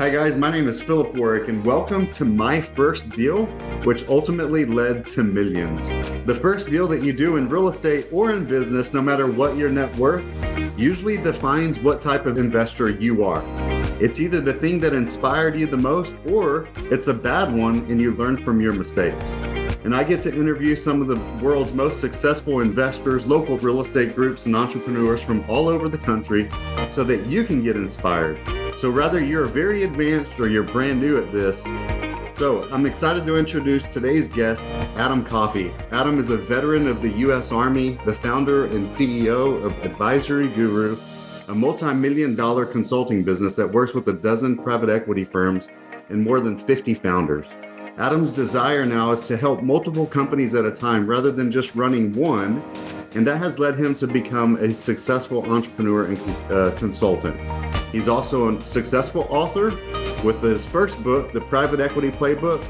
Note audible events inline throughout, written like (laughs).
Hi, guys. My name is Philip Warwick, and welcome to my first deal, which ultimately led to millions. The first deal that you do in real estate or in business, no matter what your net worth, usually defines what type of investor you are. It's either the thing that inspired you the most, or it's a bad one and you learn from your mistakes. And I get to interview some of the world's most successful investors, local real estate groups, and entrepreneurs from all over the country so that you can get inspired. So, whether you're very advanced or you're brand new at this, so I'm excited to introduce today's guest, Adam Coffey. Adam is a veteran of the U.S. Army, the founder and CEO of Advisory Guru, a multi-million dollar consulting business that works with a dozen private equity firms and more than 50 founders. Adam's desire now is to help multiple companies at a time rather than just running one, and that has led him to become a successful entrepreneur and uh, consultant. He's also a successful author with his first book, The Private Equity Playbook,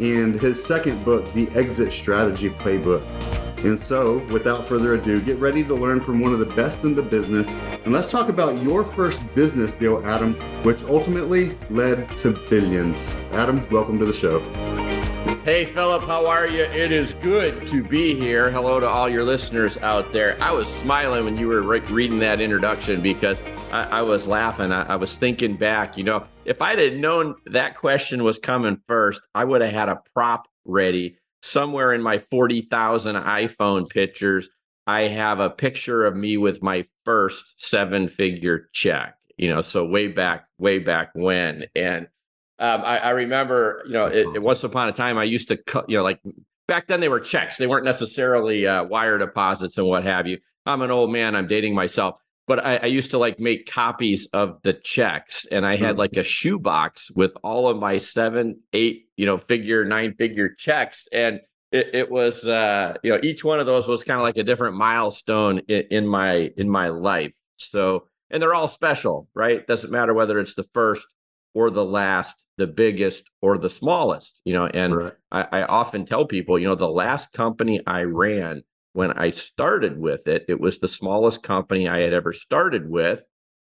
and his second book, The Exit Strategy Playbook. And so, without further ado, get ready to learn from one of the best in the business. And let's talk about your first business deal, Adam, which ultimately led to billions. Adam, welcome to the show. Hey, Philip, how are you? It is good to be here. Hello to all your listeners out there. I was smiling when you were re- reading that introduction because I, I was laughing. I, I, was thinking back, you know, if I'd have known that question was coming first, I would have had a prop ready somewhere in my 40,000 iPhone pictures. I have a picture of me with my first seven figure check, you know, so way back, way back when. And um, I, I, remember, you know, it, it, once upon a time I used to cut, you know, like back then they were checks. They weren't necessarily uh, wire deposits and what have you. I'm an old man. I'm dating myself, but I, I used to like make copies of the checks, and I had like a shoebox with all of my seven, eight, you know, figure, nine figure checks, and it, it was, uh, you know, each one of those was kind of like a different milestone in, in my in my life. So, and they're all special, right? Doesn't matter whether it's the first or the last, the biggest or the smallest, you know. And right. I, I often tell people, you know, the last company I ran when I started with it, it was the smallest company I had ever started with.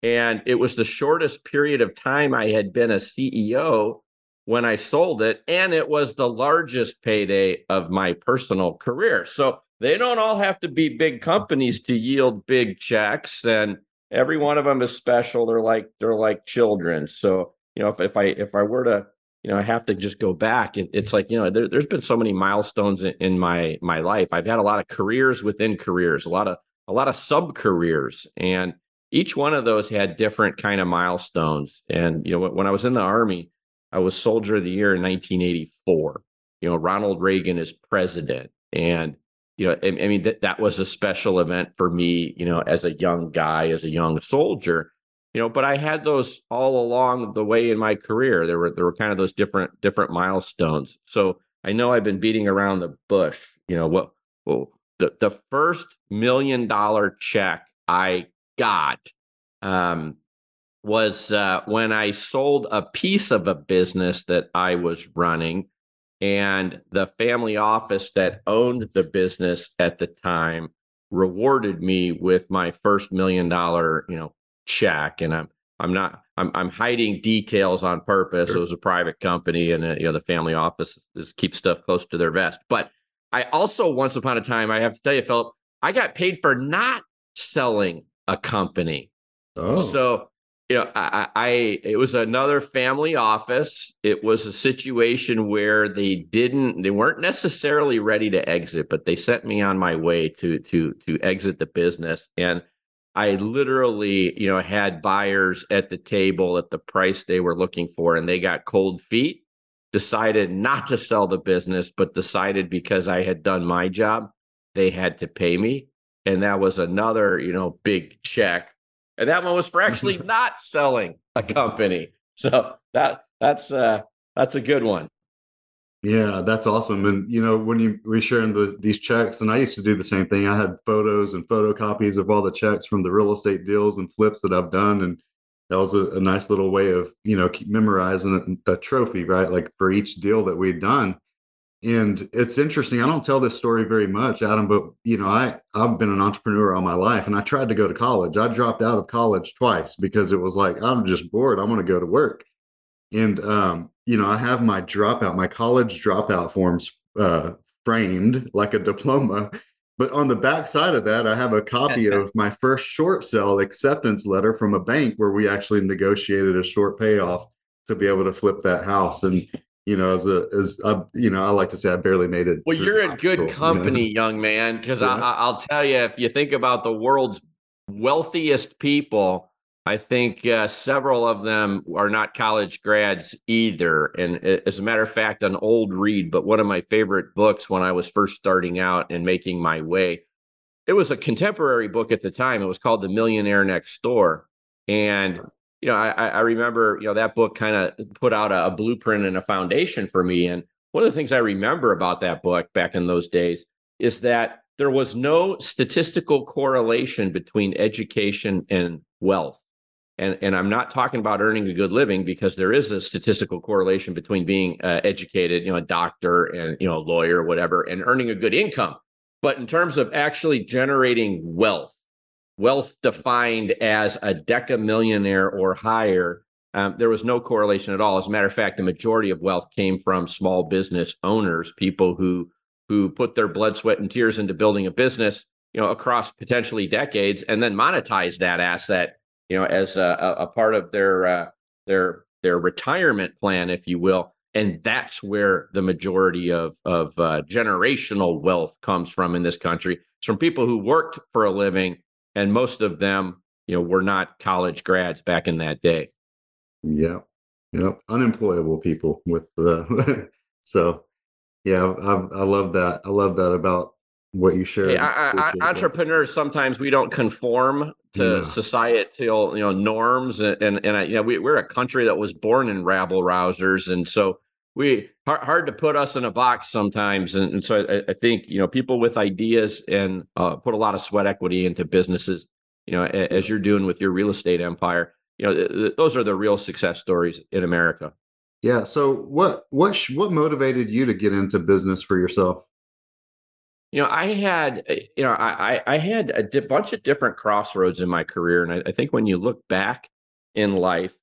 And it was the shortest period of time I had been a CEO when I sold it. And it was the largest payday of my personal career. So they don't all have to be big companies to yield big checks. And every one of them is special. They're like, they're like children. So you know, if, if I if I were to, you know, I have to just go back, it, it's like, you know, there, has been so many milestones in, in my my life. I've had a lot of careers within careers, a lot of a lot of sub careers, and each one of those had different kind of milestones. And you know, when I was in the army, I was Soldier of the Year in 1984. You know, Ronald Reagan is president, and you know, I, I mean that that was a special event for me. You know, as a young guy, as a young soldier you know but i had those all along the way in my career. There were there were kind of those different different milestones. So i know i've been beating around the bush you know what well the, the first million dollar check i got um, was uh, when i sold a piece of a business that i was running and the family office that owned the business at the time rewarded me with my first million dollar you know check, and I'm I'm not I'm I'm hiding details on purpose. Sure. It was a private company, and uh, you know the family office is keep stuff close to their vest. But I also once upon a time, I have to tell you, Philip, I got paid for not selling a company. Oh. So you know, I, I it was another family office. It was a situation where they didn't, they weren't necessarily ready to exit, but they sent me on my way to to to exit the business. And I literally, you know, had buyers at the table at the price they were looking for, and they got cold feet, decided not to sell the business, but decided because I had done my job, they had to pay me. And that was another, you know, big check. And that one was for actually (laughs) not selling a company. So that that's uh that's a good one. Yeah, that's awesome. And you know, when you were sharing the these checks, and I used to do the same thing. I had photos and photocopies of all the checks from the real estate deals and flips that I've done, and that was a, a nice little way of you know keep memorizing a, a, trophy, right? Like for each deal that we'd done. And it's interesting. I don't tell this story very much, Adam, but you know, I I've been an entrepreneur all my life, and I tried to go to college. I dropped out of college twice because it was like I'm just bored. I want to go to work. And um, you know, I have my dropout, my college dropout forms uh, framed like a diploma. But on the back side of that, I have a copy (laughs) of my first short sale acceptance letter from a bank where we actually negotiated a short payoff to be able to flip that house. And you know, as a as a, you know, I like to say I barely made it. Well, you're in good school, company, you know? young man, because yeah. I, I'll tell you, if you think about the world's wealthiest people, I think uh, several of them are not college grads either. And as a matter of fact, an old read, but one of my favorite books when I was first starting out and making my way. It was a contemporary book at the time. It was called The Millionaire Next Door. And, you know, I, I remember, you know, that book kind of put out a, a blueprint and a foundation for me. And one of the things I remember about that book back in those days is that there was no statistical correlation between education and wealth and and I'm not talking about earning a good living because there is a statistical correlation between being uh, educated, you know, a doctor and you know, a lawyer, whatever, and earning a good income. But in terms of actually generating wealth, wealth defined as a decamillionaire or higher, um, there was no correlation at all. As a matter of fact, the majority of wealth came from small business owners, people who who put their blood, sweat, and tears into building a business, you know, across potentially decades, and then monetize that asset you know, as a, a part of their uh, their their retirement plan, if you will. And that's where the majority of of uh, generational wealth comes from in this country. It's from people who worked for a living, and most of them, you know, were not college grads back in that day. Yeah, yep, unemployable people with the (laughs) so yeah, I, I love that. I love that about what you share. Hey, I, I, entrepreneurs sometimes we don't conform to yeah. societal you know norms and and, and I, you know we, we're a country that was born in rabble rousers and so we hard, hard to put us in a box sometimes and, and so I, I, think you know people with ideas and uh, put a lot of sweat equity into businesses you know as you're doing with your real estate empire you know th- th- those are the real success stories in america yeah so what what sh- what motivated you to get into business for yourself you know, I had, eh, you know, I I had a di- bunch of different crossroads in my career, and I, I think when you look back in life,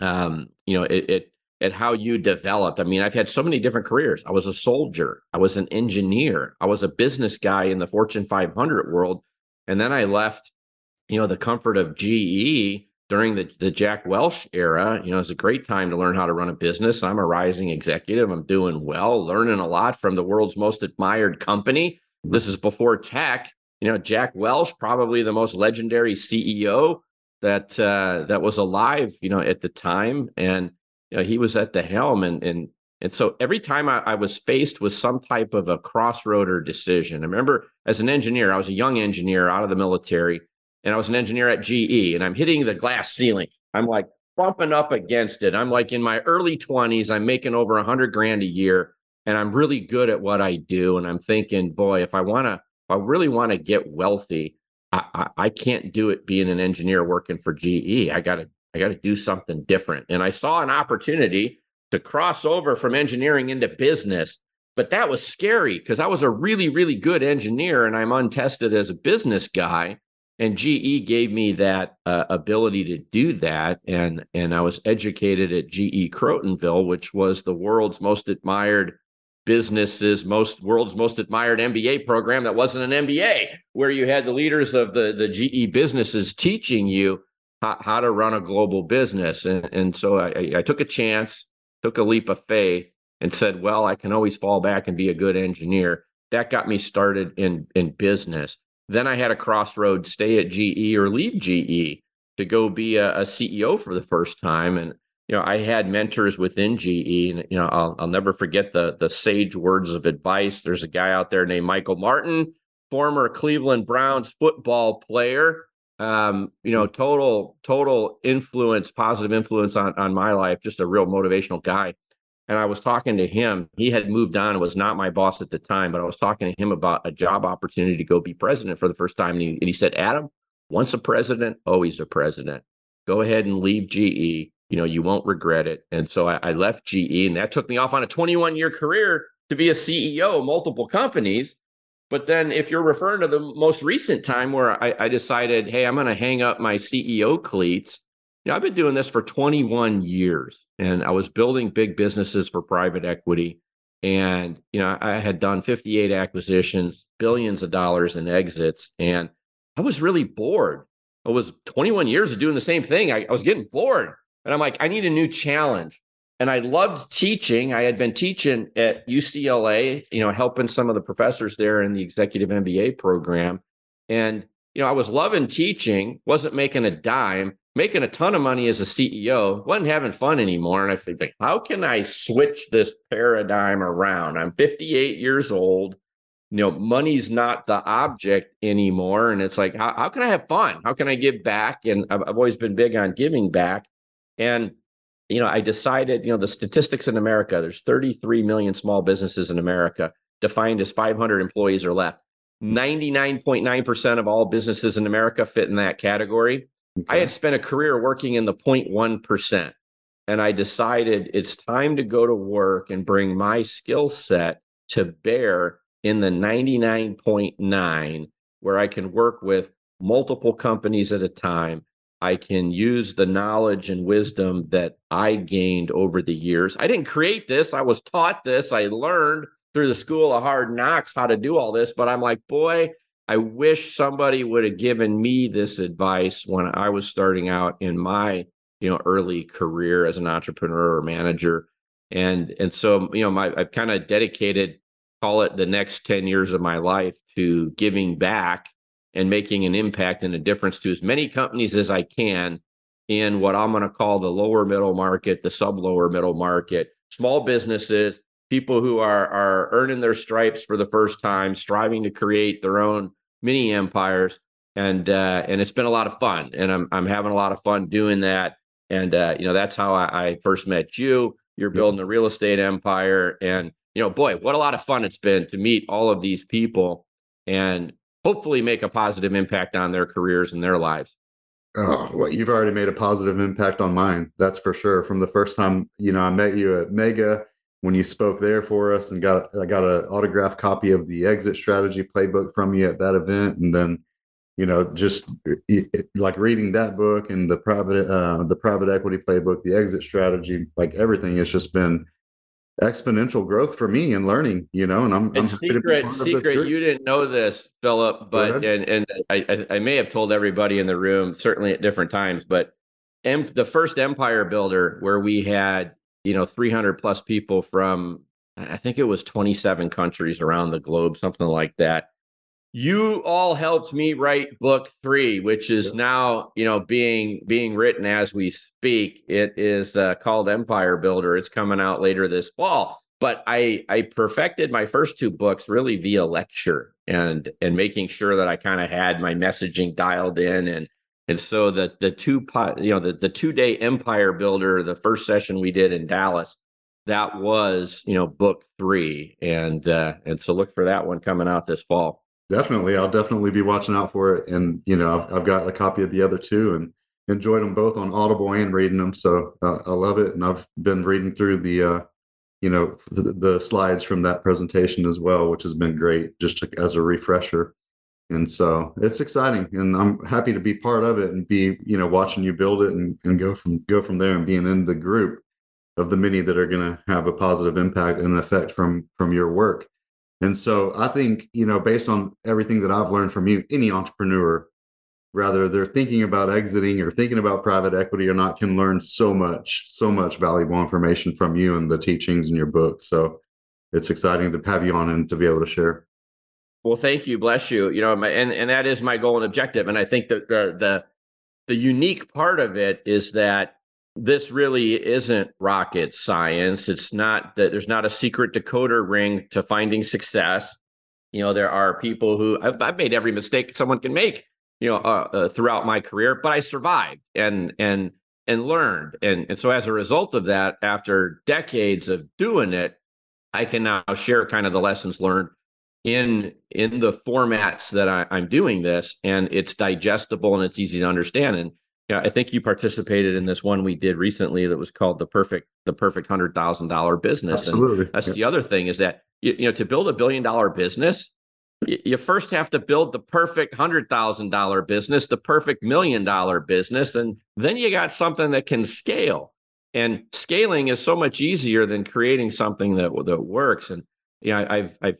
um, you know, it, it at how you developed. I mean, I've had so many different careers. I was a soldier, I was an engineer, I was a business guy in the Fortune 500 world, and then I left, you know, the comfort of GE during the, the Jack Welch era, you know, it's a great time to learn how to run a business. I'm a rising executive. I'm doing well, learning a lot from the world's most admired company. This is before tech. You know, Jack Welch, probably the most legendary CEO that uh, that was alive, you know, at the time, and you know, he was at the helm, and and and so every time I, I was faced with some type of a crossroad or decision, I remember as an engineer, I was a young engineer out of the military and I was an engineer at GE and I'm hitting the glass ceiling. I'm like bumping up against it. I'm like in my early 20s, I'm making over hundred grand a year and I'm really good at what I do. And I'm thinking, boy, if I want to, I really want to get wealthy, I, I, I can't do it being an engineer working for GE. I got to, I got to do something different. And I saw an opportunity to cross over from engineering into business. But that was scary because I was a really, really good engineer and I'm untested as a business guy and GE gave me that uh, ability to do that, and and I was educated at GE Crotonville, which was the world's most admired businesses, most world's most admired MBA program that wasn't an MBA, where you had the leaders of the the GE businesses teaching you how, how to run a global business, and and so I, I took a chance, took a leap of faith, and said, well, I can always fall back and be a good engineer. That got me started in in business then I had a crossroad stay at GE or leave GE to go be a, a, CEO for the first time. And, you know, I had mentors within GE and, you know, I'll, I'll never forget the, the sage words of advice. There's a guy out there named Michael Martin, former Cleveland Browns football player. Um, you know, total, total influence, positive influence on, on my life, just a real motivational guy and I was talking to him. He had moved on and was not my boss at the time, but I was talking to him about a job opportunity to go be president for the first time. And he, and he said, Adam, once a president, always a president. Go ahead and leave GE. You know, you won't regret it. And so I, I left GE, and that took me off on a 21 year career to be a CEO of multiple companies. But then, if you're referring to the most recent time where I, I decided, hey, I'm going to hang up my CEO cleats know, I've been doing this for 21 years and I was building big businesses for private equity. And, you know, I had done 58 acquisitions, billions of dollars in exits, and I was really bored. I was 21 years of doing the same thing. I, I was getting bored. And I'm like, I need a new challenge. And I loved teaching. I had been teaching at UCLA, you know, helping some of the professors there in the executive MBA program. And, you know, I was loving teaching, wasn't making a dime, making a ton of money as a CEO, wasn't having fun anymore. And I think, like, how can I switch this paradigm around? I'm 58 years old. You know, money's not the object anymore. And it's like, how, how can I have fun? How can I give back? And I've, I've always been big on giving back. And, you know, I decided, you know, the statistics in America, there's 33 million small businesses in America defined as 500 employees or less. 99.9% of all businesses in America fit in that category. Okay. I had spent a career working in the 0.1%. And I decided it's time to go to work and bring my skill set to bear in the 99.9, where I can work with multiple companies at a time. I can use the knowledge and wisdom that I gained over the years. I didn't create this, I was taught this, I learned through the school of hard knocks how to do all this. But I'm like, boy, I wish somebody would have given me this advice when I was starting out in my, you know, early career as an entrepreneur or manager. And and so, you know, my I've kind of dedicated, call it the next 10 years of my life to giving back and making an impact and a difference to as many companies as I can in what I'm going to call the lower middle market, the sub lower middle market, small businesses, people who are are earning their stripes for the first time, striving to create their own mini empires, and uh, and it's been a lot of fun, and I'm I'm having a lot of fun doing that, and uh, you know that's how I, I first met you. You're building a real estate empire, and you know, boy, what a lot of fun it's been to meet all of these people, and hopefully make a positive impact on their careers and their lives. Oh, well, you've already made a positive impact on mine. That's for sure. From the first time, you know, I met you at Mega when you spoke there for us and got I got an autographed copy of the exit strategy playbook from you at that event. And then you know just like reading that book and the private uh, the private equity playbook the exit strategy like everything has just been exponential growth for me and learning you know and i'm, and I'm secret secret you didn't know this philip but and and I, I may have told everybody in the room certainly at different times but em, the first empire builder where we had you know 300 plus people from i think it was 27 countries around the globe something like that. You all helped me write book three which is now you know being being written as we speak. It is uh, called empire builder. It's coming out later this fall. But i i perfected my first two books really via lecture and and making sure that i kind of had my messaging dialed in and and so the the two you know the the two day empire builder, the first session we did in Dallas, that was you know book three, and uh, and so look for that one coming out this fall. Definitely, I'll definitely be watching out for it. And you know, I've, I've got a copy of the other two, and enjoyed them both on Audible and reading them. So uh, I love it, and I've been reading through the uh, you know the, the, slides from that presentation as well, which has been great, just to, as a refresher and so it's exciting and i'm happy to be part of it and be you know watching you build it and, and go from go from there and being in the group of the many that are going to have a positive impact and effect from from your work. And so i think you know based on everything that i've learned from you any entrepreneur rather they're thinking about exiting or thinking about private equity or not can learn so much so much valuable information from you and the teachings in your book. So it's exciting to have you on and to be able to share well, thank you, bless you. You know, my, and and that is my goal and objective. And I think that the the the unique part of it is that this really isn't rocket science. It's not that there's not a secret decoder ring to finding success. You know, there are people who I've, I've made every mistake someone can make. You know, uh, uh, throughout my career, but I survived and and and learned. And and so as a result of that, after decades of doing it, I can now share kind of the lessons learned in in the formats that I, am doing this, and it's digestible and it's easy to understand. And yeah, I think you participated in this one we did recently that was called the perfect the perfect hundred thousand dollar business. Absolutely. And that's yeah. the other thing is that you, you know to build a billion dollar business, you, first have to build the perfect hundred thousand dollar business, the perfect million dollar business, and then you got something that can scale. And scaling is so much easier than creating something that that works. And you know, I've I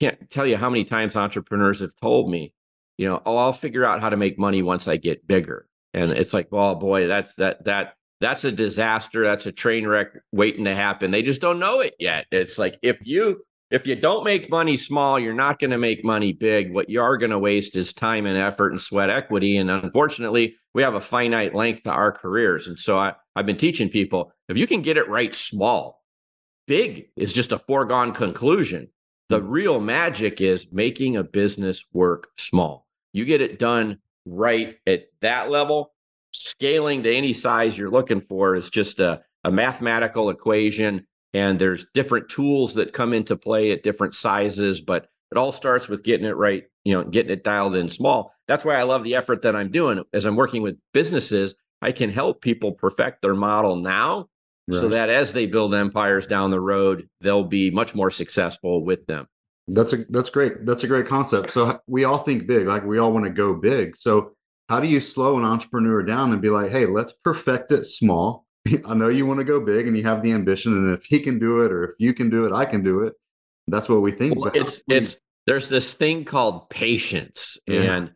can't tell you how many times entrepreneurs have told me, you know, oh, I'll figure out how to make money once I get bigger. And it's like, well, boy, that's that that that's a disaster. That's a train wreck waiting to happen. They just don't know it yet. It's like if you if you don't make money small, you're not going to make money big. What you are going to waste is time and effort and sweat equity. And unfortunately, we have a finite length to our careers. And so I, I've been teaching people if you can get it right small, big is just a foregone conclusion. The real magic is making a business work small. You get it done right at that level, scaling to any size you're looking for is just a, a mathematical equation and there's different tools that come into play at different sizes but it all starts with getting it right you know getting it dialed in small. That's why i love the effort that i'm doing. As i'm working with businesses i can help people perfect their model now right. so that as they build empires down the road they'll be much more successful with them that's a that's great that's a great concept so we all think big like we all want to go big so how do you slow an entrepreneur down and be like hey let's perfect it small (laughs) I know you want to go big and you have the ambition, and if he can do it, or if you can do it, I can do it. That's what we think. Well, it's it's there's this thing called patience, yeah. and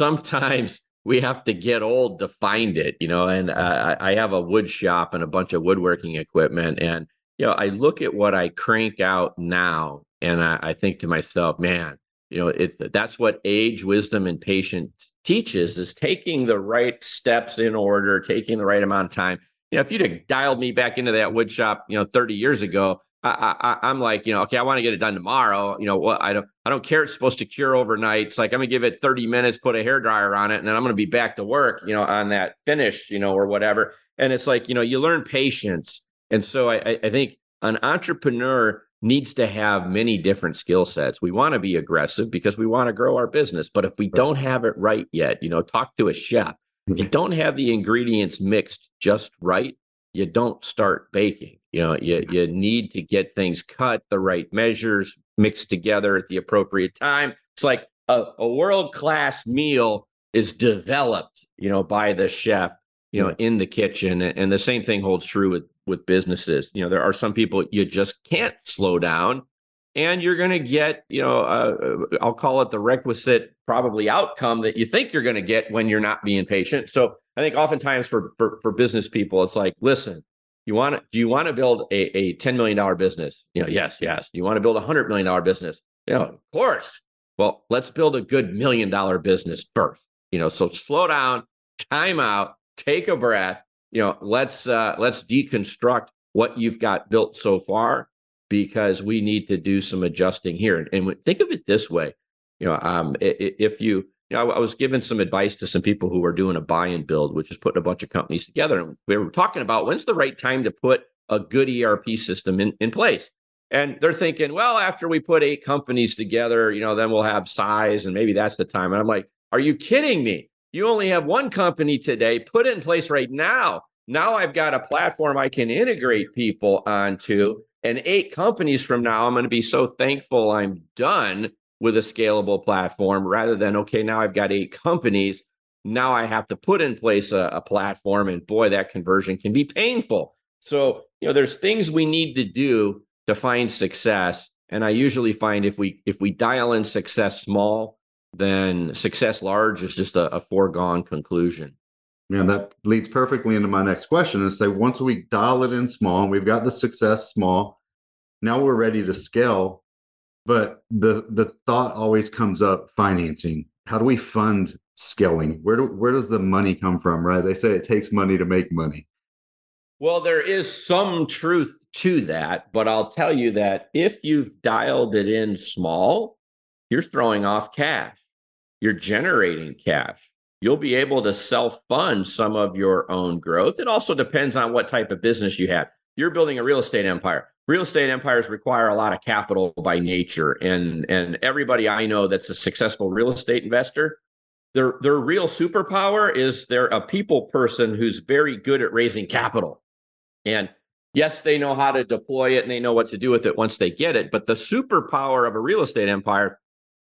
sometimes we have to get old to find it, you know. And uh, I have a wood shop and a bunch of woodworking equipment, and you know, I look at what I crank out now, and I, I think to myself, man, you know, it's that's what age, wisdom, and patience teaches is taking the right steps in order, taking the right amount of time you know, if you'd have dialed me back into that wood shop, you know, 30 years ago, I, I, am like, you know, okay, I want to get it done tomorrow. You know, what I don't, I don't care. It's supposed to cure overnight. It's like I'm gonna give it 30 minutes, put a hair dryer on it, and then I'm gonna be back to work. You know, on that finish, you know, or whatever. And it's like, you know, you learn patience. And so I, I think an entrepreneur needs to have many different skill sets. We want to be aggressive because we want to grow our business. But if we don't have it right yet, you know, talk to a chef. If you mm-hmm. don't have the ingredients mixed just right, you don't start baking. You know, you, you need to get things cut, the right measures mixed together at the appropriate time. It's like a, a world class meal is developed, you know, by the chef, you know, in the kitchen. And the same thing holds true with with businesses. You know, there are some people you just can't slow down and you're going to get, you know, uh, I'll call it the requisite probably outcome that you think you're going to get when you're not being patient. So I think oftentimes for for, for business people, it's like, listen, you want to do you want to build a, a $10 million business? You know, yes, yes. Do you want to build a hundred million dollar business? You know, of course. Well, let's build a good million dollar business first. You know, so slow down, time out, take a breath. You know, let's uh, let's deconstruct what you've got built so far because we need to do some adjusting here. And, think of it this way, you know, um, if you, you know, I was giving some advice to some people who were doing a buy and build, which is putting a bunch of companies together. And we were talking about when's the right time to put a good ERP system in, in place. And they're thinking, well, after we put eight companies together, you know, then we'll have size and maybe that's the time. And I'm like, are you kidding me? You only have one company today. Put it in place right now. Now I've got a platform I can integrate people onto and eight companies from now, I'm going to be so thankful I'm done with a scalable platform rather than, okay, now I've got eight companies. Now I have to put in place a, a platform. And boy, that conversion can be painful. So, you know, there's things we need to do to find success. And I usually find if we if we dial in success small, then success large is just a, a foregone conclusion. Yeah, that leads perfectly into my next question and say once we dial it in small and we've got the success small, now we're ready to scale. But the the thought always comes up financing. How do we fund scaling? Where do where does the money come from? Right? They say it takes money to make money. Well, there is some truth to that, but I'll tell you that if you've dialed it in small, you're throwing off cash. You're generating cash you'll be able to self fund some of your own growth. It also depends on what type of business you have. You're building a real estate empire. Real estate empires require a lot of capital by nature. And, and everybody I know that's a successful real estate investor, their, their real superpower is they're a people person who's very good at raising capital. And yes, they know how to deploy it and they know what to do with it once they get it. But the superpower of a real estate empire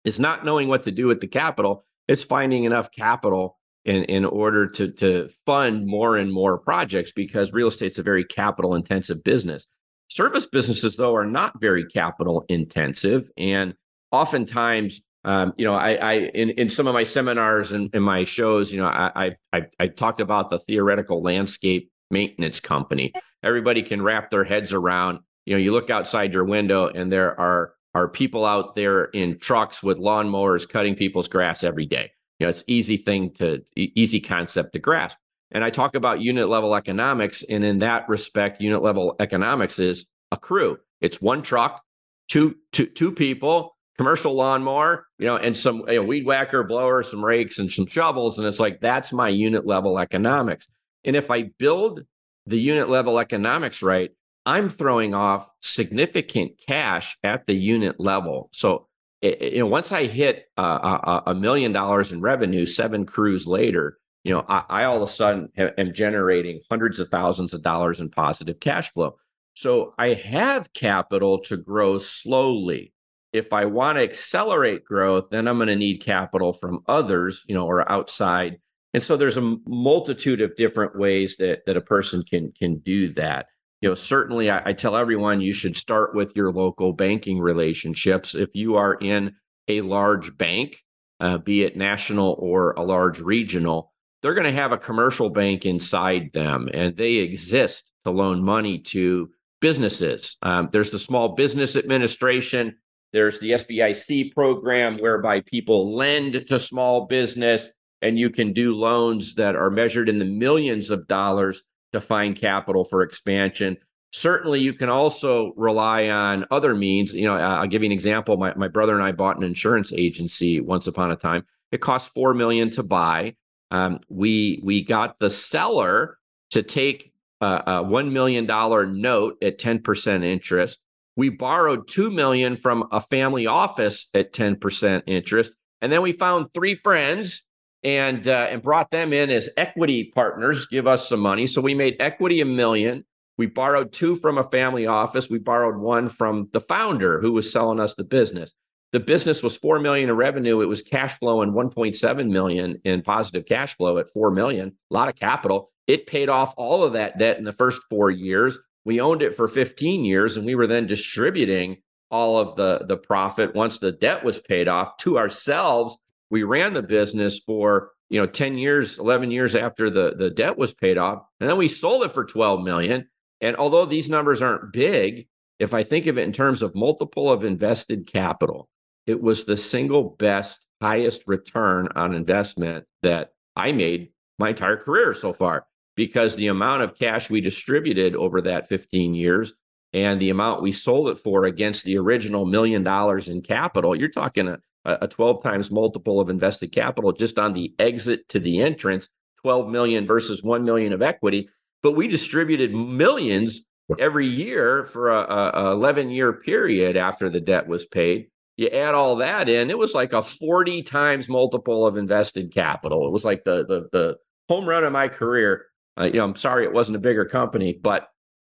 is not knowing what to do with the capital it's finding enough capital in, in order to, to fund more and more projects because real estate's a very capital intensive business. Service businesses, though, are not very capital intensive. And oftentimes, um, you know, I, I in, in some of my seminars and in my shows, you know, I, I I talked about the theoretical landscape maintenance company. (laughs) Everybody can wrap their heads around. You know, you look outside your window and there are are people out there in trucks with lawnmowers cutting people's grass every day. You know, it's easy thing to easy concept to grasp. And I talk about unit level economics, and in that respect, unit level economics is a crew. It's one truck, two two two people, commercial lawnmower, you know, and some you know, weed whacker, blower, some rakes, and some shovels, and it's like that's my unit level economics. And if I build the unit level economics right, I'm throwing off significant cash at the unit level. So, you know, once I hit a, a million dollars in revenue, seven crews later, you know, I, I all of a sudden am generating hundreds of thousands of dollars in positive cash flow. So I have capital to grow slowly. If I want to accelerate growth, then I'm going to need capital from others, you know, or outside and so there's a multitude of different ways that that a person can can do that. You know, certainly I, I tell everyone you should start with your local banking relationships. If you are in a large bank, uh, be it national or a large regional, they're going to have a commercial bank inside them, and they exist to loan money to businesses. Um, there's the Small Business Administration. There's the SBIC program whereby people lend to small business and you can do loans that are measured in the millions of dollars to find capital for expansion. Certainly, you can also rely on other means. You know, I'll give you an example. My, my brother and I bought an insurance agency once upon a time. It cost four million to buy. Um, we we got the seller to take a, a one million dollar note at ten percent interest. We borrowed two million from a family office at ten percent interest, and then we found three friends and uh, and brought them in as equity partners, give us some money. So we made equity a million. We borrowed two from a family office. We borrowed one from the founder who was selling us the business. The business was four million in revenue. It was cash flow and 1.7 million in positive cash flow at four million. A lot of capital. It paid off all of that debt in the first four years. We owned it for 15 years, and we were then distributing all of the the profit once the debt was paid off to ourselves we ran the business for you know 10 years 11 years after the the debt was paid off and then we sold it for 12 million. And although these numbers aren't big if i think of it in terms of multiple of invested capital it was the single best highest return on investment that i made my entire career so far because the amount of cash we distributed over that 15 years and the amount we sold it for against the original million dollars in capital you're talking a a 12 times multiple of invested capital just on the exit to the entrance 12 million versus 1 million of equity. But we distributed millions every year for a, a 11 year period after the debt was paid. You add all that in it was like a 40 times multiple of invested capital. It was like the the, the home run of my career. Uh, you know i'm sorry it wasn't a bigger company but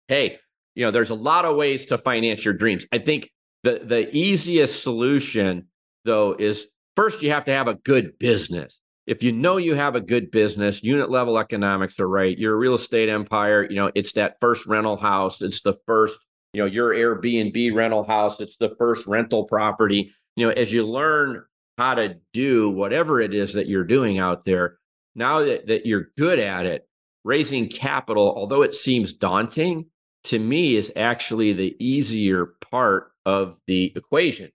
hey you know there's a lot of ways to finance your dreams. I think the the easiest solution though, is first you have to have a good business. If you know you have a good business, unit level economics are right. You're a real estate empire. You know, it's that first rental house. It's the first, you know, your Airbnb rental house. It's the first rental property. You know, as you learn how to do whatever it is that you're doing out there, now that, that you're good at it, raising capital, although it seems daunting, to me is actually the easier part of the equation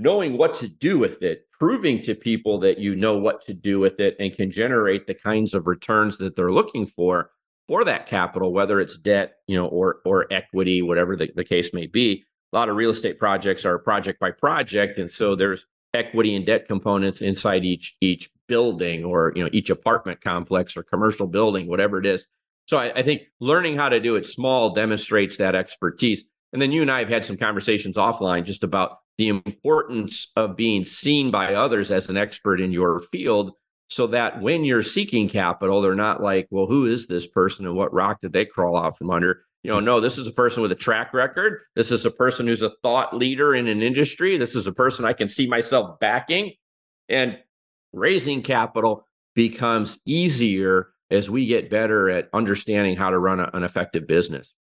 knowing what to do with it, proving to people that you know what to do with it and can generate the kinds of returns that they're looking for for that capital, whether it's debt, you know, or or equity, whatever the, the case may be. A lot of real estate projects are project by project, and so there's equity and debt components inside each each building or you know each apartment complex or commercial building, whatever it is. So I, I think learning how to do it small demonstrates that expertise. And then you and I have had some conversations offline just about the importance of being seen by others as an expert in your field so that when you're seeking capital, they're not like, well, who is this person and what rock did they crawl out from under? You know, no, this is a person with a track record. This is a person who's a thought leader in an industry. This is a person I can see myself backing and raising capital becomes easier as we get better at understanding how to run a, an effective business.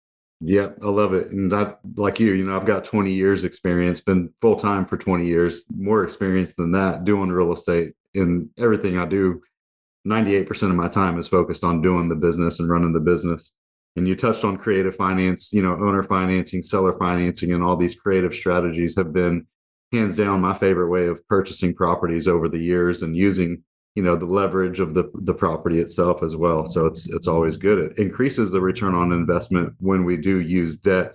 Yeah, I love it. And that, like you, you know, I've got 20 years experience, been full time for 20 years, more experience than that doing real estate. And everything I do, 98% of my time is focused on doing the business and running the business. And you touched on creative finance, you know, owner financing, seller financing, and all these creative strategies have been hands down my favorite way of purchasing properties over the years and using you know the leverage of the the property itself as well. So it's it's always good. It increases the return on investment when we do use debt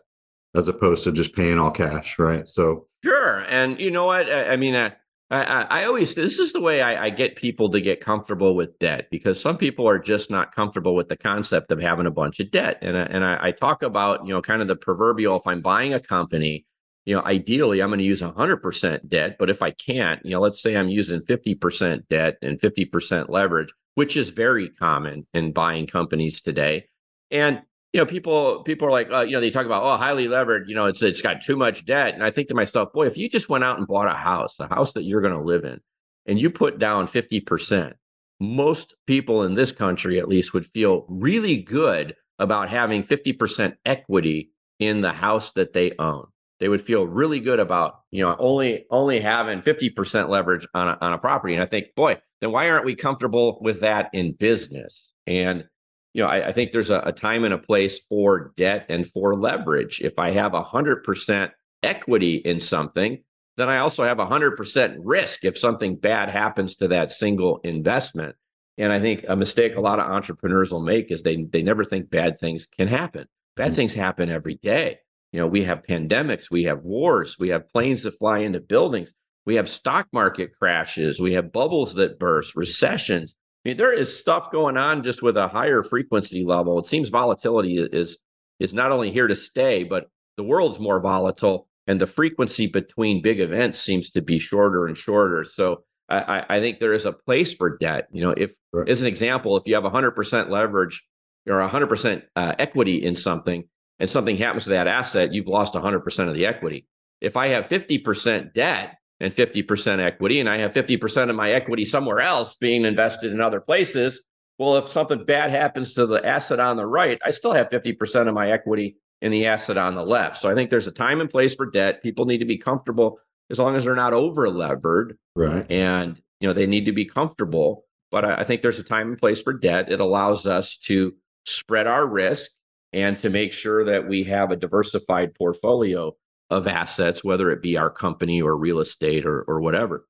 as opposed to just paying all cash right? So sure. And you know what? I, I mean I, I, I always this is the way I, I get people to get comfortable with debt because some people are just not comfortable with the concept of having a bunch of debt. And and I, I talk about you know kind of the proverbial if I'm buying a company you know, ideally I'm going to use 100% debt, but if I can't, you know, let's say I'm using 50% debt and 50% leverage, which is very common in buying companies today. And you know, people people are like, uh, you know, they talk about oh, highly levered, you know, it's it's got too much debt, and I think to myself, boy, if you just went out and bought a house, a house that you're going to live in, and you put down 50%, most people in this country at least would feel really good about having 50% equity in the house that they own they would feel really good about you know only only having 50% leverage on a, on a property. And i think boy then why aren't we comfortable with that in business? And you know i, I think there's a, a, time and a place for debt and for leverage. If i have 100% equity in something then i also have 100% risk if something bad happens to that single investment. And i think a mistake a lot of entrepreneurs will make is they they never think bad things can happen. Bad mm-hmm. things happen every day you know, we have pandemics, we have wars, we have planes that fly into buildings, we have stock market crashes, we have bubbles that burst, recessions. I mean, there is stuff going on just with a higher frequency level. It seems volatility is is not only here to stay, but the world's more volatile, and the frequency between big events seems to be shorter and shorter. So I, I think there is a place for debt. You know, if right. as an example, if you have 100% leverage or 100% uh, equity in something, and something happens to that asset, you've lost 100% of the equity. If I have 50% debt and 50% equity, and I have 50% of my equity somewhere else being invested in other places, well, if something bad happens to the asset on the right, I still have 50% of my equity in the asset on the left. So I think there's a time and place for debt. People need to be comfortable as long as they're not over levered. Right. And, you know, they need to be comfortable. But I, I think there's a time and place for debt. It allows us to spread our risk and to make sure that we have a diversified portfolio of assets, whether it be our company or real estate or, or whatever.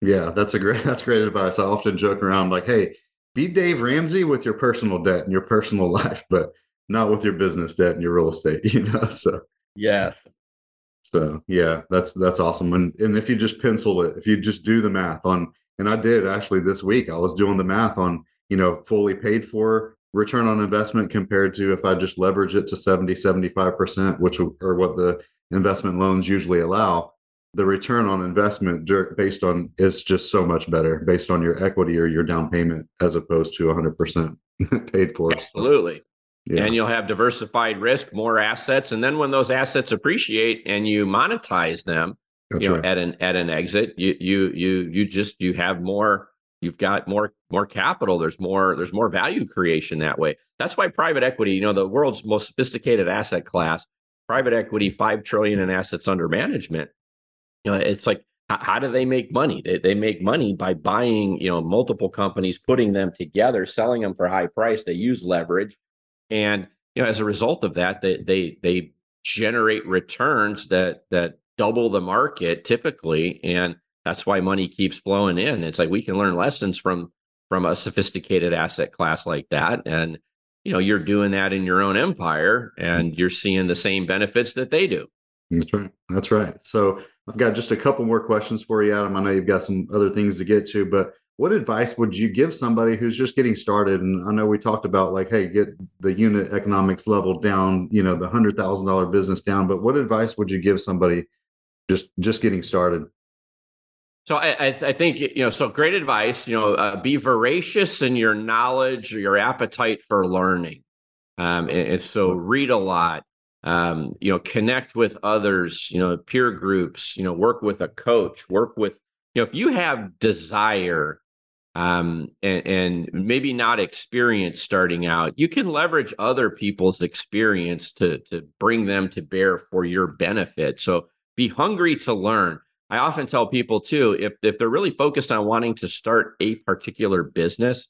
Yeah, that's a great (laughs) that's great advice. I often joke around like, hey, be Dave Ramsey with your personal debt and your personal (laughs) life, but not with your business debt and your real estate, (laughs) you know. So yes. So yeah, that's that's awesome. And and if you just pencil it, if you just do the math on and I did actually this week, I was doing the math on, you know, fully paid for return on investment compared to if I just leverage it to 70, 75%, which are what the investment loans usually allow, the return on investment based on is just so much better based on your equity or your down payment as opposed to 100% (laughs) paid for. Absolutely. Yeah. And you'll have diversified risk, more assets, and then when those assets appreciate and you monetize them, That's you know, right. at an at an exit, you you you you just you have more you've got more more capital there's more there's more value creation that way. That's why private equity you know the world's most sophisticated asset class private equity 5 trillion in assets under management you know it's like how do they make money? They, they make money by buying you know multiple companies putting them together selling them for high price they use leverage and you know as a result of that they they they generate returns that that double the market typically and that's why money keeps flowing in. It's like we can learn lessons from from a sophisticated asset class like that, and you know you're doing that in your own empire, and mm-hmm. you're seeing the same benefits that they do. That's right. That's right. So I've got just a couple more questions for you, Adam. I know you've got some other things to get to, but what advice would you give somebody who's just getting started? And I know we talked about like, hey, get the unit economics level down, you know, the hundred thousand dollar business down. But what advice would you give somebody just just getting started? So I, I, think you know. So great advice. You know, uh, be voracious in your knowledge or your appetite for learning. Um, and, and, so read a lot. Um, you know, connect with others. You know, peer groups. You know, work with a coach. Work with you know. If you have desire um, and, and maybe not experience starting out, you can leverage other people's experience to to bring them to bear for your benefit. So be hungry to learn. I often tell people too, if if they're really focused on wanting to start a particular business,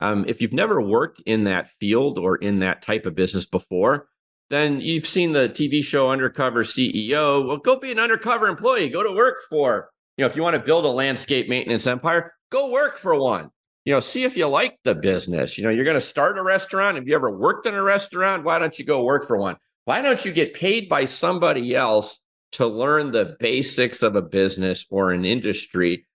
um, if you've never worked in that field or in that type of business before, then you've seen the TV show Undercover CEO. Well, go be an undercover employee. Go to work for you know if you want to build a landscape maintenance empire go work for one. You know, see if you like the business. You know, you're going to start a restaurant. Have you ever worked in a restaurant? Why don't you go work for one? Why don't you get paid by somebody else to learn the basics of a business or an industry?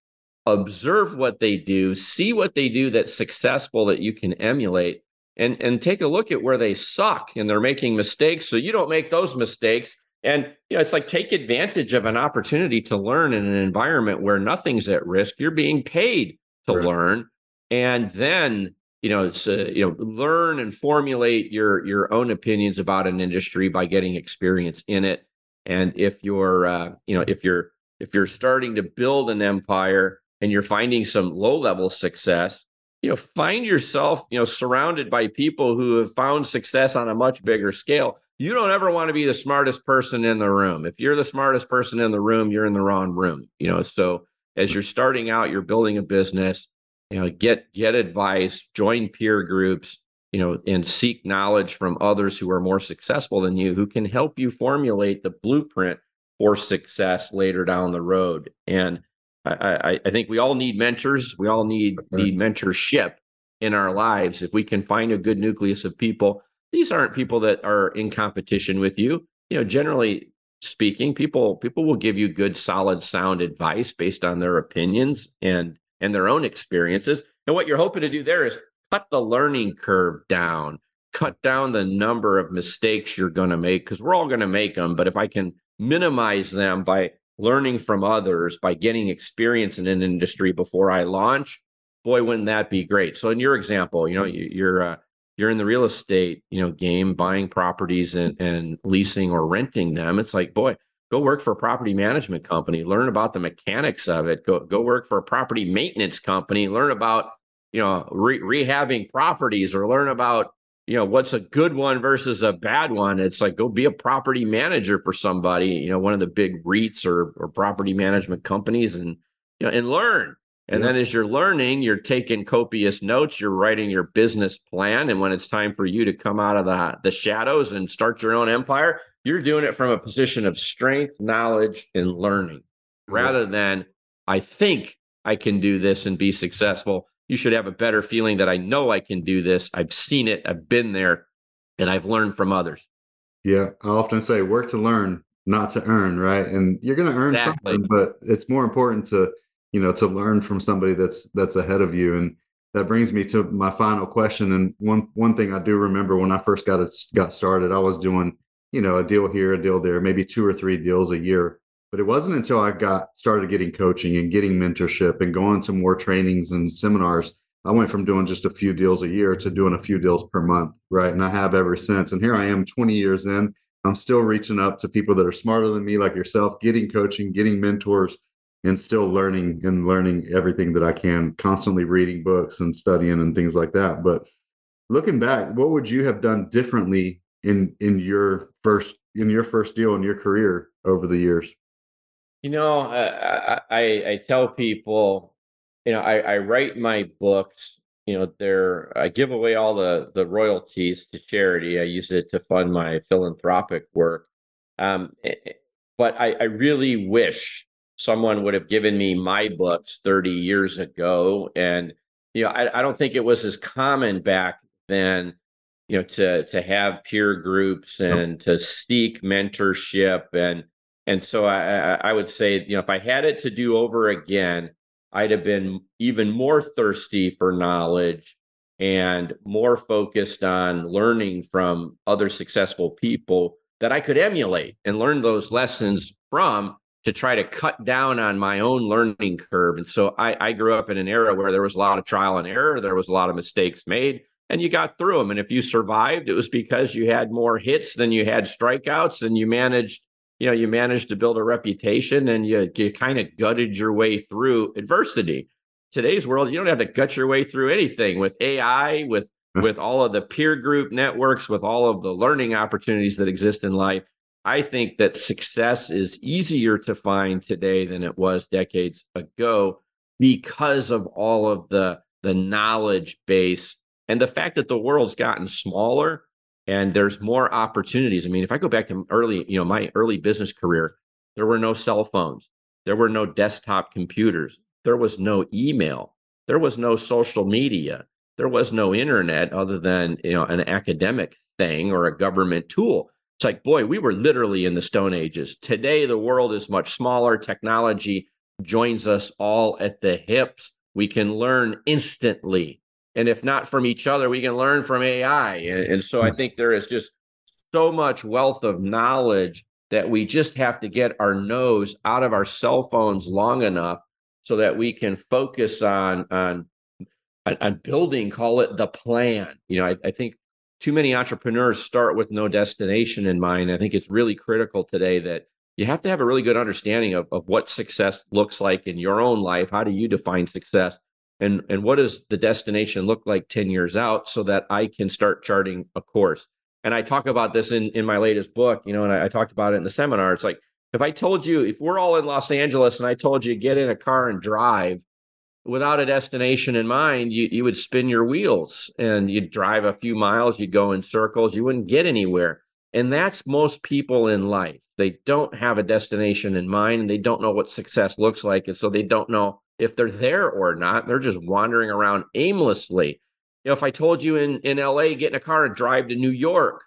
Observe what they do, see what they do that's successful that you can emulate, and, and take a look at where they suck and they're making mistakes so you don't make those mistakes and you know, it's like take advantage of an opportunity to learn in an environment where nothing's at risk. You're being paid to right. learn, and then you know, it's, uh, you know, learn and formulate your your own opinions about an industry by getting experience in it. And if you're, uh, you know, if you're if you're starting to build an empire and you're finding some low level success, you know, find yourself, you know, surrounded by people who have found success on a much bigger scale you don't ever want to be the smartest person in the room. If you're the smartest person in the room, you're in the wrong room. You know, so as you're starting out, you're building a business, you know, get get advice, join peer groups, you know, and seek knowledge from others who are more successful than you who can help you formulate the blueprint for success later down the road. And I, I, I think we all need mentors. We all need need mentorship in our lives. If we can find a good nucleus of people these aren't people that are in competition with you. You know, generally speaking, people people will give you good, solid, sound advice based on their opinions and and their own experiences. And what you're hoping to do there is cut the learning curve down, cut down the number of mistakes you're going to make because we're all going to make them. But if I can minimize them by learning from others, by getting experience in an industry before I launch, boy, wouldn't that be great? So in your example, you know, you're uh, you're in the real estate, you know, game, buying properties and, and leasing or renting them. It's like, boy, go work for a property management company, learn about the mechanics of it. Go go work for a property maintenance company, learn about you know re- rehabbing properties, or learn about you know what's a good one versus a bad one. It's like go be a property manager for somebody, you know, one of the big REITs or or property management companies, and you know, and learn. And yeah. then as you're learning, you're taking copious notes, you're writing your business plan. And when it's time for you to come out of the, the shadows and start your own empire, you're doing it from a position of strength, knowledge, and learning rather than, I think I can do this and be successful. You should have a better feeling that I know I can do this. I've seen it, I've been there, and I've learned from others. Yeah. I often say work to learn, not to earn, right? And you're going to earn exactly. something, but it's more important to you know to learn from somebody that's that's ahead of you and that brings me to my final question and one one thing i do remember when i first got it got started i was doing you know a deal here a deal there maybe two or three deals a year but it wasn't until i got started getting coaching and getting mentorship and going to more trainings and seminars i went from doing just a few deals a year to doing a few deals per month right and i have ever since and here i am 20 years in i'm still reaching up to people that are smarter than me like yourself getting coaching getting mentors and still learning and learning everything that I can, constantly reading books and studying and things like that. But looking back, what would you have done differently in in your first in your first deal in your career over the years? You know, I I, I tell people, you know, I, I write my books. You know, they're I give away all the the royalties to charity. I use it to fund my philanthropic work. Um, eh, eh, but I, I really wish someone would have given me my books 30 years ago. And, you know, I, I don't think it was as common back then, you know, to to have peer groups and to seek mentorship. And and so I, I would say, you know, if I had it to do over again, I'd have been even more thirsty for knowledge and more focused on learning from other successful people that I could emulate and learn those lessons from to try to cut down on my own learning curve. And so I, I grew up in an era where there was a lot of trial and error, there was a lot of mistakes made, and you got through them. And if you survived, it was because you had more hits than you had strikeouts, and you managed, you know, you managed to build a reputation, and you you kind of gutted your way through adversity. today's world, you don't have to gut your way through anything with AI, with with all of the peer group networks, with all of the learning opportunities that exist in life. I think that success is easier to find today than it was decades ago because of all of the the knowledge base and the fact that the world's gotten smaller and there's more opportunities. I mean, if I go back to early, you know, my early business career, there were no cell phones, there were no desktop computers, there was no email, there was no social media, there was no internet other than, you know, an academic thing or a government tool. It's like, boy, we were literally in the stone ages. Today the world is much smaller, technology joins us all at the hips. We can learn instantly and if not from each other, we can learn from AI. And, and so I hmm. think there is just so much wealth of knowledge that we just have to get our nose out of our cell phones long enough so that we can focus on on on building call it the plan you know I, I, think too many entrepreneurs start with no destination in mind i think it's really critical today that you have to have a really good understanding of, of what success looks like in your own life how do you define success and and what does the destination look like 10 years out so that i can start charting a course? And i talk about this in in my latest book you know and I, I, talked about it in the seminar. It's like if i told you if we're all in los angeles and i told you get in a car and drive without a destination in mind you, you would spin your wheels and you'd drive a few miles you'd go in circles you wouldn't get anywhere. And that's most people in life. They don't have a destination in mind and they don't know what success looks like. And so they don't know if they're there or not. They're just wandering around aimlessly. You know, if I told you in, in LA, get in a car and drive to New York,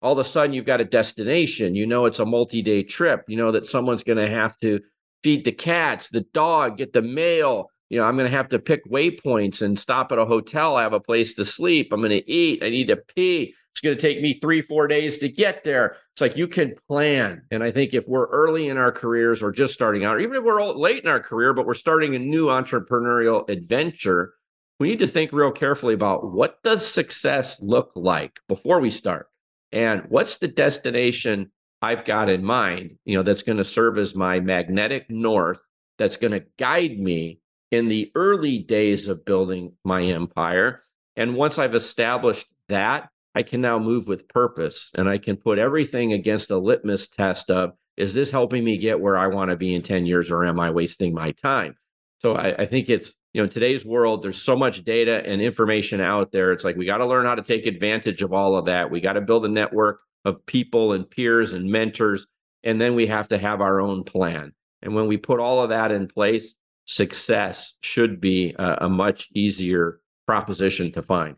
all of a sudden you've got a destination. You know, it's a multi day trip. You know that someone's going to have to feed the cats, the dog, get the mail. You know, I'm going to have to pick waypoints and stop at a hotel. I have a place to sleep. I'm going to eat. I need to pee. It's going to take me three, four days to get there. It's like you can plan. And I think if we're early in our careers or just starting out, or even if we're late in our career, but we're starting a new entrepreneurial adventure, we need to think real carefully about what does success look like before we start? And what's the destination I've got in mind, you know, that's going to serve as my magnetic north, that's going to guide me in the early days of building my empire. And once I've established that, I can now move with purpose and I can put everything against a litmus test of is this helping me get where I want to be in 10 years or am I wasting my time? So I, I think it's, you know, today's world, there's so much data and information out there. It's like we got to learn how to take advantage of all of that. We got to build a network of people and peers and mentors. And then we have to have our own plan. And when we put all of that in place, success should be a, a much easier proposition to find.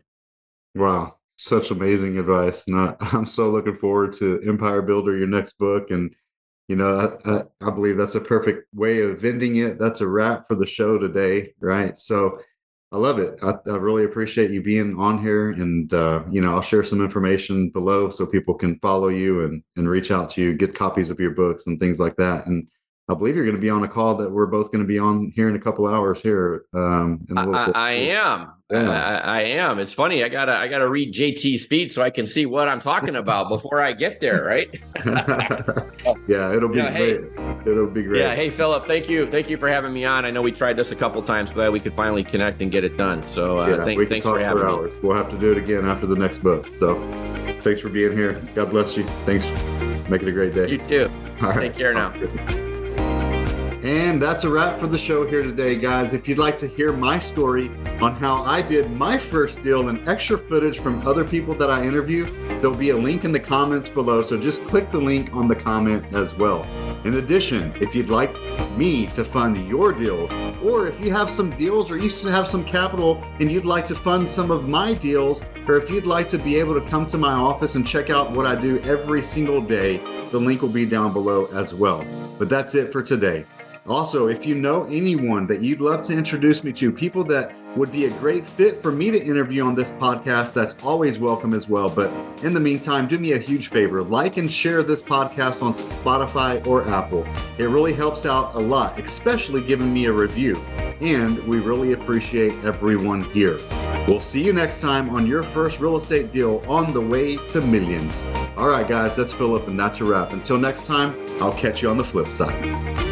Wow such amazing advice. And I, (laughs) am so looking forward to Empire Builder, your next book. And, you know, I, I, believe that's a perfect way of ending it. That's a wrap for the show today, right? So I love it. I, I really appreciate you being on here. And, uh, you know, I'll share some information below so people can follow you and, and reach out to you, get copies of your books and things like that. And, I believe you're going to be on a call that we're both going to be on here in a couple hours here. Um, I, I, am. Yeah. I, I, am. It's funny. I gotta I gotta read JT's feed so I can see what I'm talking about before I get there. Right. (laughs) (laughs) yeah, it'll be great. Hey, it'll be great. Yeah. Hey, Philip. Thank you. Thank you for having me on. I know we tried this a couple times, but we could finally connect and get it done. So uh, yeah, thank, thanks for having for hours. me. We'll have to do it again after the next book. So thanks for being here. God bless you. Thanks. Make it a great day. You too. All right. Take care now. And that's a wrap for the show here today, guys. If you'd like to hear my story on how I did my first deal and extra footage from other people that I interview, there'll be a link in the comments below. So just click the link on the comment as well. In addition, if you'd like me to fund your deals, or if you have some deals or you have some capital and you'd like to fund some of my deals, or if you'd like to be able to come to my office and check out what I do every single day, the link will be down below as well. But that's it for today. Also, if you know anyone that you'd love to introduce me to, people that would be a great fit for me to interview on this podcast, that's always welcome as well. But in the meantime, do me a huge favor like and share this podcast on Spotify or Apple. It really helps out a lot, especially giving me a review. And we really appreciate everyone here. We'll see you next time on your first real estate deal on the way to millions. All right, guys, that's Philip, and that's a wrap. Until next time, I'll catch you on the flip side.